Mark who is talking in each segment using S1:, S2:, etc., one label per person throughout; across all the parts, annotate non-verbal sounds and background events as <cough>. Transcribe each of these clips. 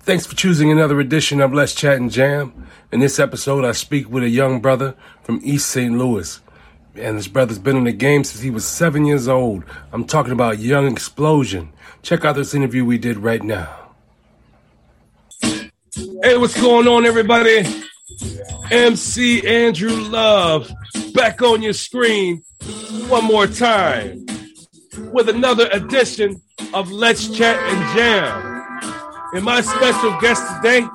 S1: Thanks for choosing another edition of Let's Chat and Jam. In this episode, I speak with a young brother from East St. Louis. And this brother's been in the game since he was seven years old. I'm talking about Young Explosion. Check out this interview we did right now. Hey, what's going on, everybody? MC Andrew Love back on your screen one more time with another edition of Let's Chat and Jam. And my special guest today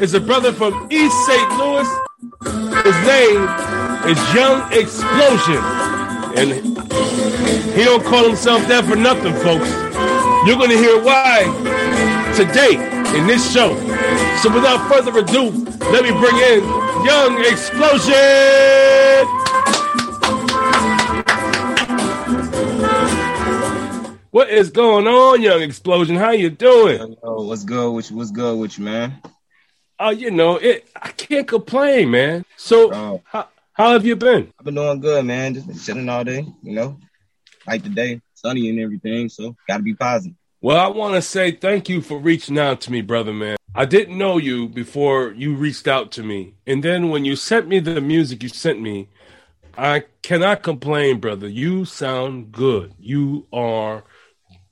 S1: is a brother from East St. Louis. His name is Young Explosion. And he don't call himself that for nothing, folks. You're going to hear why today in this show. So without further ado, let me bring in Young Explosion. What is going on, Young Explosion? How you doing?
S2: Yo, what's good with you? What's good with you, man?
S1: Oh, you know, it. I can't complain, man. So, how, how have you been?
S2: I've been doing good, man. Just been chilling all day, you know. Like today, sunny and everything, so gotta be positive.
S1: Well, I want to say thank you for reaching out to me, brother, man. I didn't know you before you reached out to me. And then when you sent me the music you sent me, I cannot complain, brother. You sound good. You are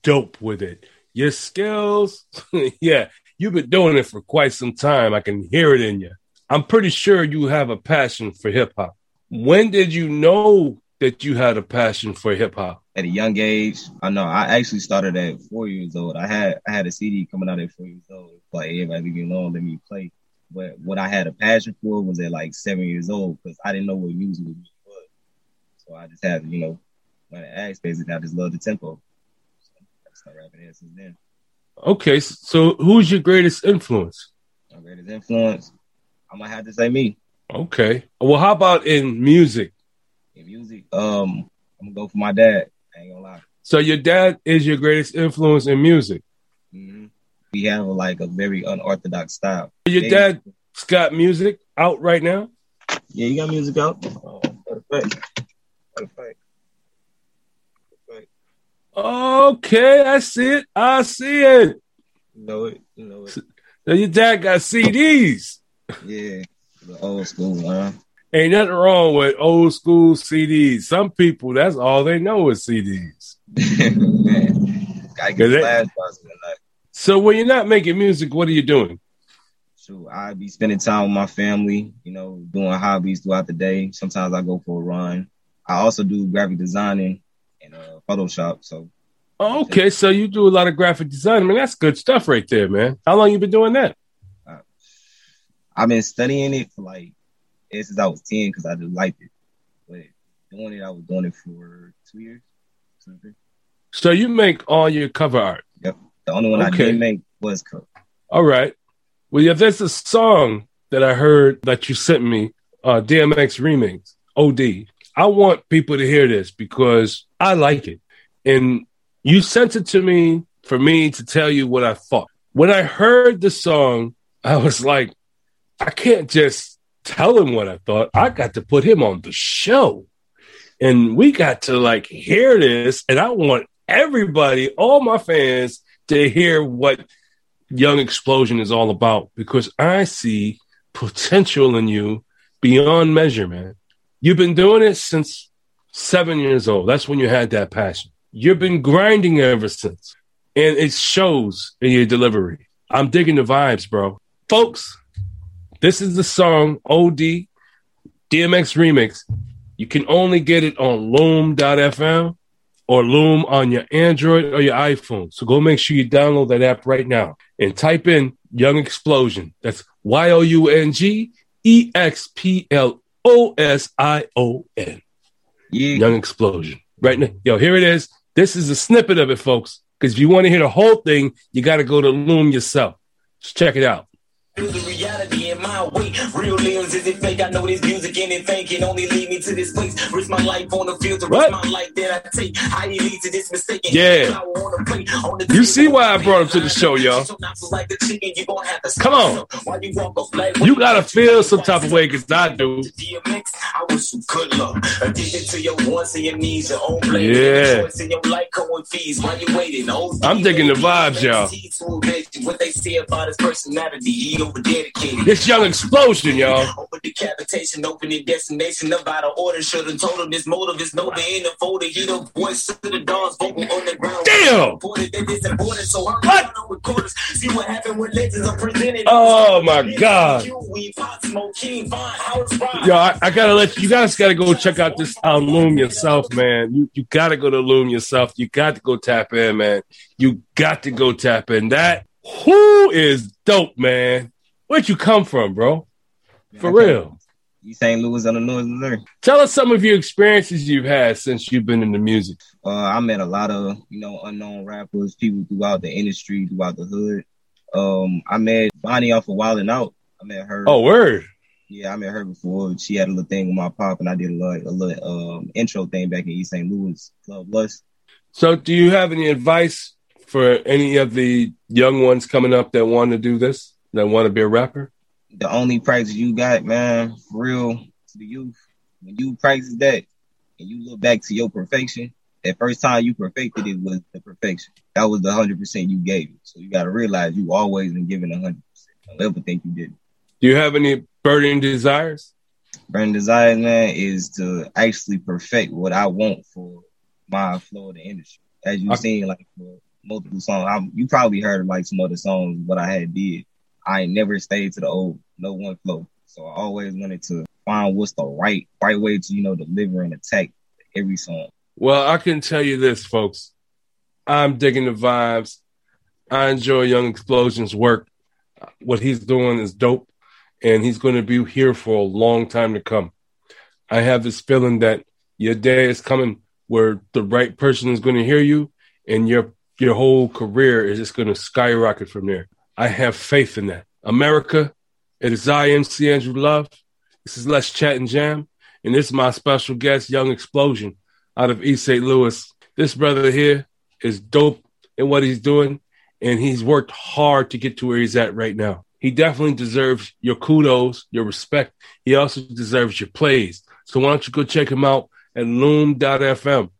S1: dope with it. Your skills, <laughs> yeah, you've been doing it for quite some time. I can hear it in you. I'm pretty sure you have a passion for hip hop. When did you know that you had a passion for hip hop?
S2: At a young age, I know I actually started at four years old. I had I had a CD coming out at four years old. Like everybody me alone, let me play. But what I had a passion for was at like seven years old because I didn't know what music was. So I just had, you know, when I asked, basically, I just loved the tempo. Started rapping since then.
S1: Okay, so who's your greatest influence?
S2: My greatest influence, I might have to say me.
S1: Okay. Well, how about in music?
S2: In music, um, I'm gonna go for my dad. I ain't gonna lie.
S1: So your dad is your greatest influence in music.
S2: hmm We have like a very unorthodox style.
S1: Your
S2: Yeah.
S1: dad's got music out right now?
S2: Yeah, you got music out. Oh. Perfect. Perfect.
S1: Okay, I see it. I see it.
S2: You know it. You know it.
S1: So your dad got CDs.
S2: Yeah. The old school, man.
S1: Ain't nothing wrong with old school CDs. Some people, that's all they know is CDs. <laughs>
S2: man. Gotta get
S1: Is
S2: flashbacks in.
S1: So when you're not making music, what are you doing?
S2: So I be spending time with my family, you know, doing hobbies throughout the day. Sometimes I go for a run. I also do graphic designing uh, Photoshop. So
S1: Oh, okay, so you do a lot of graphic design. I mean, that's good stuff right there, man. How long you been doing that?
S2: I've been studying it for like ever since I was ten because I just liked it. But doing it, I was doing it for two years. three.
S1: So you make all your cover art.
S2: Yep. The only one I
S1: Okay.
S2: didn't make was cook.
S1: All right. Well, yeah, there's a song that I heard that you sent me, uh, DMX remix, OD. I want people to hear this because I like it. And you sent it to me for me to tell you what I thought. When I heard the song, I was like, I can't just tell him what I thought. I got to put him on the show. And we got to like hear this. And I want everybody, all my fans, to hear what Young Explosion is all about because I see potential in you beyond measure, man. You've been doing it since seven years old. That's when you had that passion. You've been grinding ever since, and it shows in your delivery. I'm digging the vibes, bro. Folks, this is the song OD DMX Remix. You can only get it on loom.fm or Loom on your Android or your iPhone. So go make sure you download that app right now and type in Young Explosion. That's Y O U N G E X P L O S I O N. Young Explosion. Right now. Yo, here it is. This is a snippet of it, folks. Because if you want to hear the whole thing, you got to go to Loom yourself. Just check it out the reality in my way. Real limbs, is it fake? I know this music and it fake can only lead me to this place. Risk my life on the field to risk my life that I take. How you lead to this mistake? Yeah. You see why I brought him to the show, y'all. Come on. You gotta feel some type of way because I do. I wish you good luck. Addicted to your wants and your needs, your own play. Yeah. I'm digging the vibes, y'all. What they say about his personality over dedicated. This young explosion, y'all. Over decapitation, opening destination of out of order. Should have told him this motive is no in the folder. He the voice to the dogs, vocal on the ground. Damn. What? See what happened when legends are presented. Oh my god. Yo, I, I, gotta let you, you guys gotta go check out this uh, Loom yourself, man. You you gotta go to Loom yourself. You got to go tap in, man. You got to go tap in. That who is dope, man? Where'd you come from, bro? For real.
S2: East St. Louis, Illinois, Missouri.
S1: Tell us some of your experiences you've had since you've been in the music.
S2: Uh, I met a lot of, you know, unknown rappers, people throughout the industry, throughout the hood. Um, I met Bonnie off of Wild and Out. I met her.
S1: Oh, word.
S2: Yeah, I met her before. She had a little thing with my pop, and I did a little, a little um, intro thing back in East St. Louis Club Lust.
S1: So, do you have any advice for any of the young ones coming up that want to do this, that want to be a rapper?
S2: The only practice you got, man, for real, to the youth, when you practice that and you look back to your perfection, that first time you perfected it was the perfection. That was the hundred percent you gave it. So you got to realize you always been giving a hundred percent. Don't ever think you didn't.
S1: Do you have any burning desires?
S2: Burning desires, man, is to actually perfect what I want for my Florida industry. As you've seen, like for multiple songs. I, you probably heard like some other songs what I had did. I never stayed to the old no one flow. So I always wanted to find what's the right right way to you know deliver and attack every song.
S1: Well, I can tell you this, folks. I'm digging the vibes. I enjoy Young Explosion's work. What he's doing is dope, and he's going to be here for a long time to come. I have this feeling that your day is coming where the right person is going to hear you, and your your whole career is just going to skyrocket from there. I have faith in that. America, it is I, MC Andrew Love. This is Let's Chat and Jam. And this is my special guest, Young Explosion, out of East St. Louis. This brother here is dope in what he's doing, and he's worked hard to get to where he's at right now. He definitely deserves your kudos, your respect. He also deserves your plays. So why don't you go check him out at loom.fm.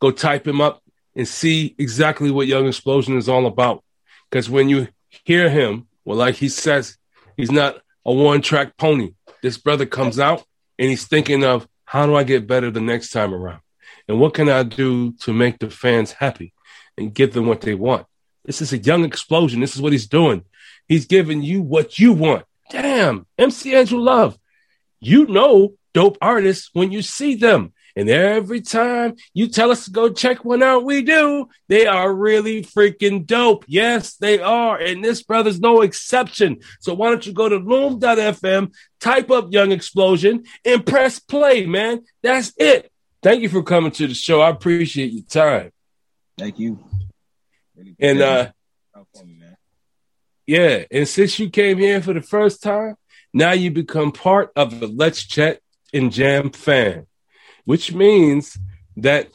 S1: Go type him up and see exactly what Young Explosion is all about. Because when you hear him, well, like he says, he's not a one track pony. This brother comes out and he's thinking of how do I get better the next time around? And what can I do to make the fans happy and give them what they want? This is a young explosion. This is what he's doing. He's giving you what you want. Damn, MC Andrew Love. You know dope artists when you see them. And every time you tell us to go check one out, we do. They are really freaking dope. Yes, they are. And this brother's no exception. So why don't you go to loom.fm, type up Young Explosion, and press play, man. That's it. Thank you for coming to the show. I appreciate your time.
S2: Thank you.
S1: And uh yeah, and since you came here for the first time, now you become part of the Let's Chat and Jam fan which means that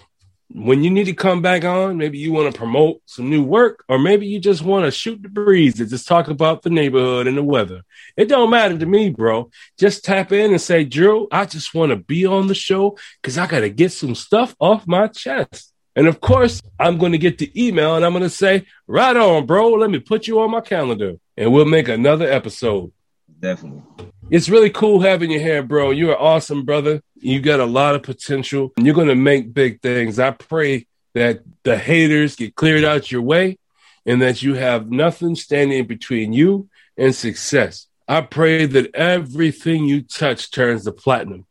S1: when you need to come back on, maybe you want to promote some new work, or maybe you just want to shoot the breeze and just talk about the neighborhood and the weather. It don't matter to me, bro. Just tap in and say, Drew, I just want to be on the show because I got to get some stuff off my chest. And of course, I'm going to get the email and I'm going to say, right on, bro. Let me put you on my calendar and we'll make another episode.
S2: Definitely.
S1: It's really cool having you here, bro. You're an awesome brother. You got a lot of potential. You're going to make big things. I pray that the haters get cleared out your way and that you have nothing standing between you and success. I pray that everything you touch turns to platinum.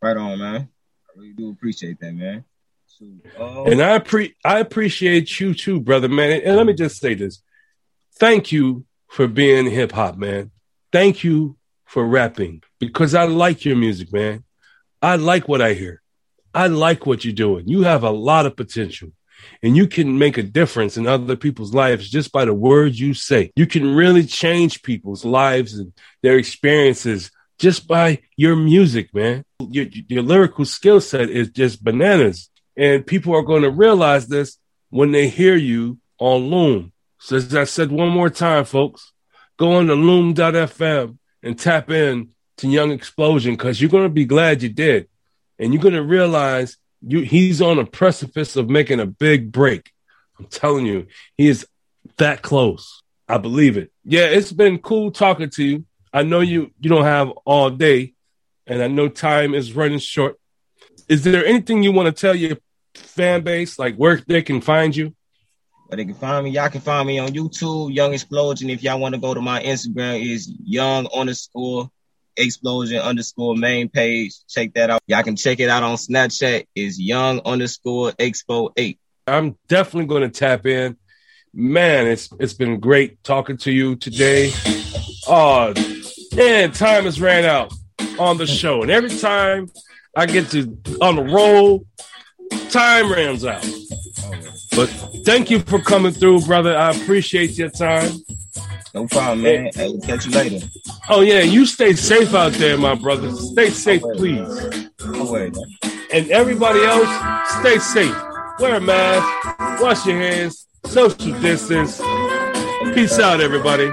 S2: Right on, man. I really do appreciate that, man. So, uh,
S1: And I pre- I appreciate you too, brother, man. And let me just say this. Thank you for being hip hop, man. Thank you for rapping because I like your music, man. I like what I hear. I like what you're doing. You have a lot of potential and you can make a difference in other people's lives just by the words you say. You can really change people's lives and their experiences just by your music, man. Your, your lyrical skill set is just bananas. And people are going to realize this when they hear you on Loom. So as I said one more time, folks, go on to loom.fm and tap in to Young Explosion because you're going to be glad you did. And you're going to realize you he's on a precipice of making a big break. I'm telling you, he is that close. I believe it. Yeah, it's been cool talking to you. I know you you don't have all day, and I know time is running short. Is there anything you want to tell your fan base, like where they can find you?
S2: But they can find me. Y'all can find me on YouTube, Young Explosion. If y'all want to go to my Instagram, is Young underscore Explosion underscore main page. Check that out. Y'all can check it out on Snapchat. Is Young underscore Expo eight.
S1: I'm definitely going to tap in. Man, it's it's been great talking to you today. Oh, man, time has ran out on the show, and every time I get to on the roll, time runs out. But thank you for coming through, brother. I appreciate your time.
S2: No problem, man. Hey, we'll catch you later.
S1: Oh yeah, you stay safe out there, my brother. Stay safe, please.
S2: No way, man.
S1: And everybody else, stay safe. Wear a mask, wash your hands, social distance. Peace out, everybody.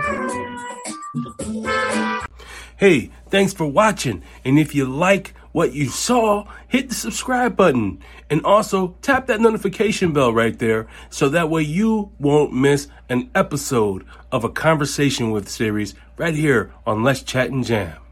S1: Hey, thanks for watching. And if you like what you saw, hit the subscribe button and also tap that notification bell right there so that way you won't miss an episode of a conversation with series right here on Let's Chat and Jam.